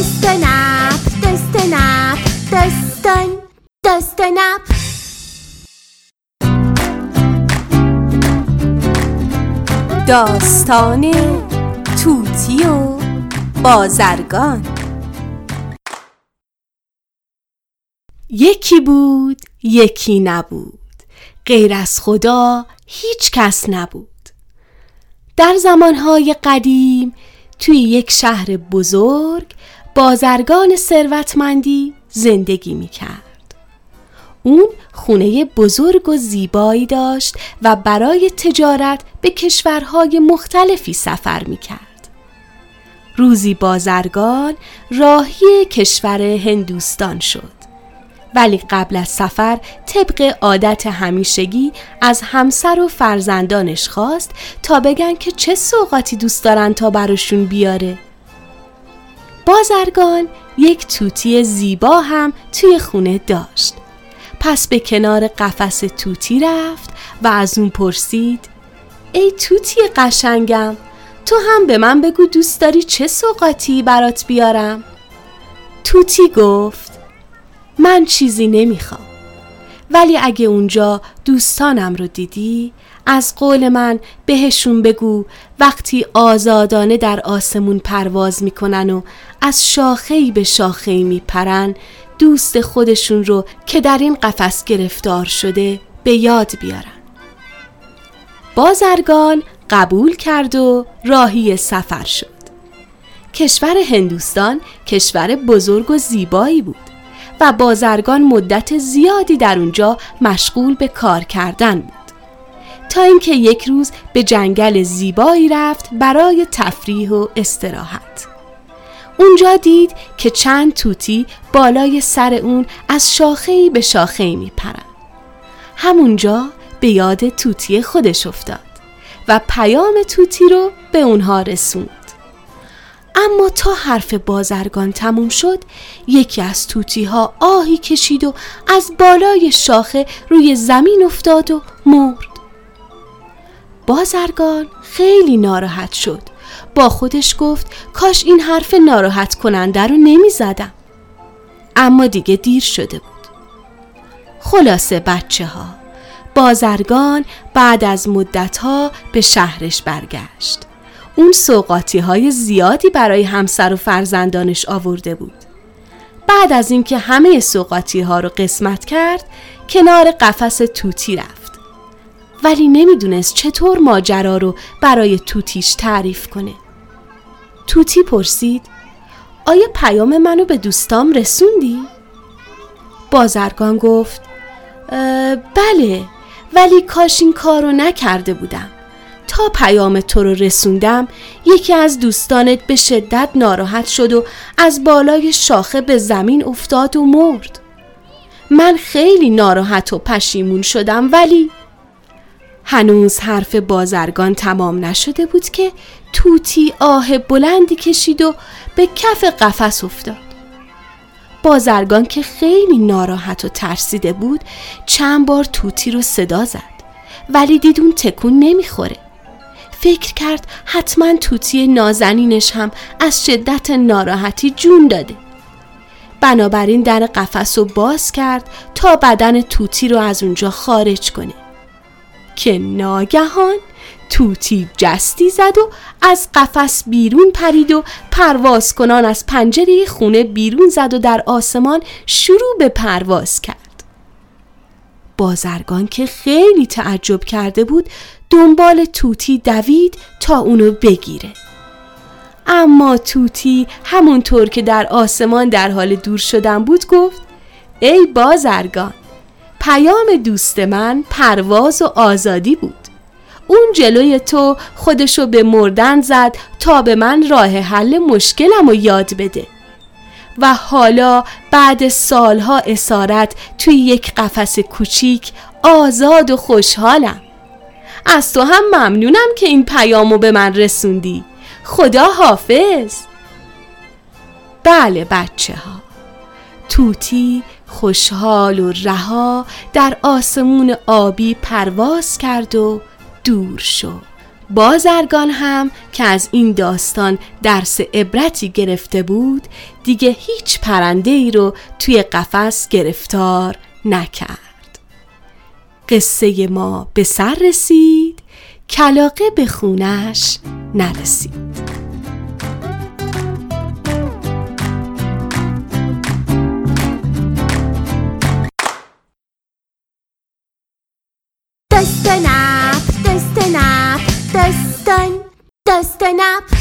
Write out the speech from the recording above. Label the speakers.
Speaker 1: نپ دستن دست نپ
Speaker 2: داستان توتی و بازرگان. یکی بود یکی نبود. غیر از خدا هیچ کس نبود. در زمانهای قدیم توی یک شهر بزرگ بازرگان ثروتمندی زندگی می کرد. اون خونه بزرگ و زیبایی داشت و برای تجارت به کشورهای مختلفی سفر می کرد. روزی بازرگان راهی کشور هندوستان شد. ولی قبل از سفر طبق عادت همیشگی از همسر و فرزندانش خواست تا بگن که چه سوقاتی دوست دارن تا براشون بیاره. بازرگان یک توتی زیبا هم توی خونه داشت. پس به کنار قفس توتی رفت و از اون پرسید ای توتی قشنگم تو هم به من بگو دوست داری چه سوقاتی برات بیارم؟ توتی گفت من چیزی نمی‌خوام ولی اگه اونجا دوستانم رو دیدی از قول من بهشون بگو وقتی آزادانه در آسمون پرواز می‌کنن و از شاخهی به شاخهی میپرن دوست خودشون رو که در این قفس گرفتار شده به یاد بیارن. بازرگان قبول کرد و راهی سفر شد. کشور هندوستان کشور بزرگ و زیبایی بود. و بازرگان مدت زیادی در اونجا مشغول به کار کردن بود. تا اینکه یک روز به جنگل زیبایی رفت برای تفریح و استراحت. اونجا دید که چند توتی بالای سر اون از شاخه‌ای به شاخه‌ای میپرن. همونجا به یاد توتی خودش افتاد و پیام توتی رو به اونها رسوند. اما تا حرف بازرگان تموم شد یکی از توتی ها آهی کشید و از بالای شاخه روی زمین افتاد و مرد. بازرگان خیلی ناراحت شد. با خودش گفت کاش این حرف ناراحت کننده رو نمی زدم. اما دیگه دیر شده بود. خلاصه بچه ها بازرگان بعد از مدت به شهرش برگشت. اون سوقاتی های زیادی برای همسر و فرزندانش آورده بود. بعد از اینکه همه سوقاتی ها رو قسمت کرد کنار قفس توتی رفت. ولی نمی‌دونست چطور ماجرا رو برای توتیش تعریف کنه. توتی پرسید آیا پیام منو به دوستام رسوندی؟ بازرگان گفت بله ولی کاش این کار رو نکرده بودم. تا پیام تو رو رسوندم یکی از دوستانت به شدت ناراحت شد و از بالای شاخه به زمین افتاد و مرد. من خیلی ناراحت و پشیمون شدم ولی هنوز حرف بازرگان تمام نشده بود که توتی آه بلندی کشید و به کف قفس افتاد. بازرگان که خیلی ناراحت و ترسیده بود چند بار توتی رو صدا زد ولی دید اون تکون نمی‌خوره. فکر کرد حتما توتی نازنینش هم از شدت ناراحتی جون داده. بنابراین در قفس رو باز کرد تا بدن توتی رو از اونجا خارج کنه. که ناگهان توتی جستی زد و از قفس بیرون پرید و پرواز کنان از پنجره خونه بیرون زد و در آسمان شروع به پرواز کرد. بازرگان که خیلی تعجب کرده بود دنبال توتی دوید تا اونو بگیره. اما توتی همونطور که در آسمان در حال دور شدن بود گفت ای بازرگان پیام دوست من پرواز و آزادی بود. اون جلوی تو خودشو به مردن زد تا به من راه حل مشکلم و یاد بده. و حالا بعد سالها اسارت توی یک قفس کوچیک آزاد و خوشحالم. از تو هم ممنونم که این پیامو به من رسوندی. خدا حافظ. بله بچه ها توتی خوشحال و رها در آسمون آبی پرواز کرد و دور شد. بازرگان هم که از این داستان درس عبرتی گرفته بود دیگه هیچ پرنده ای رو توی قفس گرفتار نکرد. قصه ما به سر رسید کلاقه به خونش نرسید.
Speaker 1: دست Dustin, Dustin up.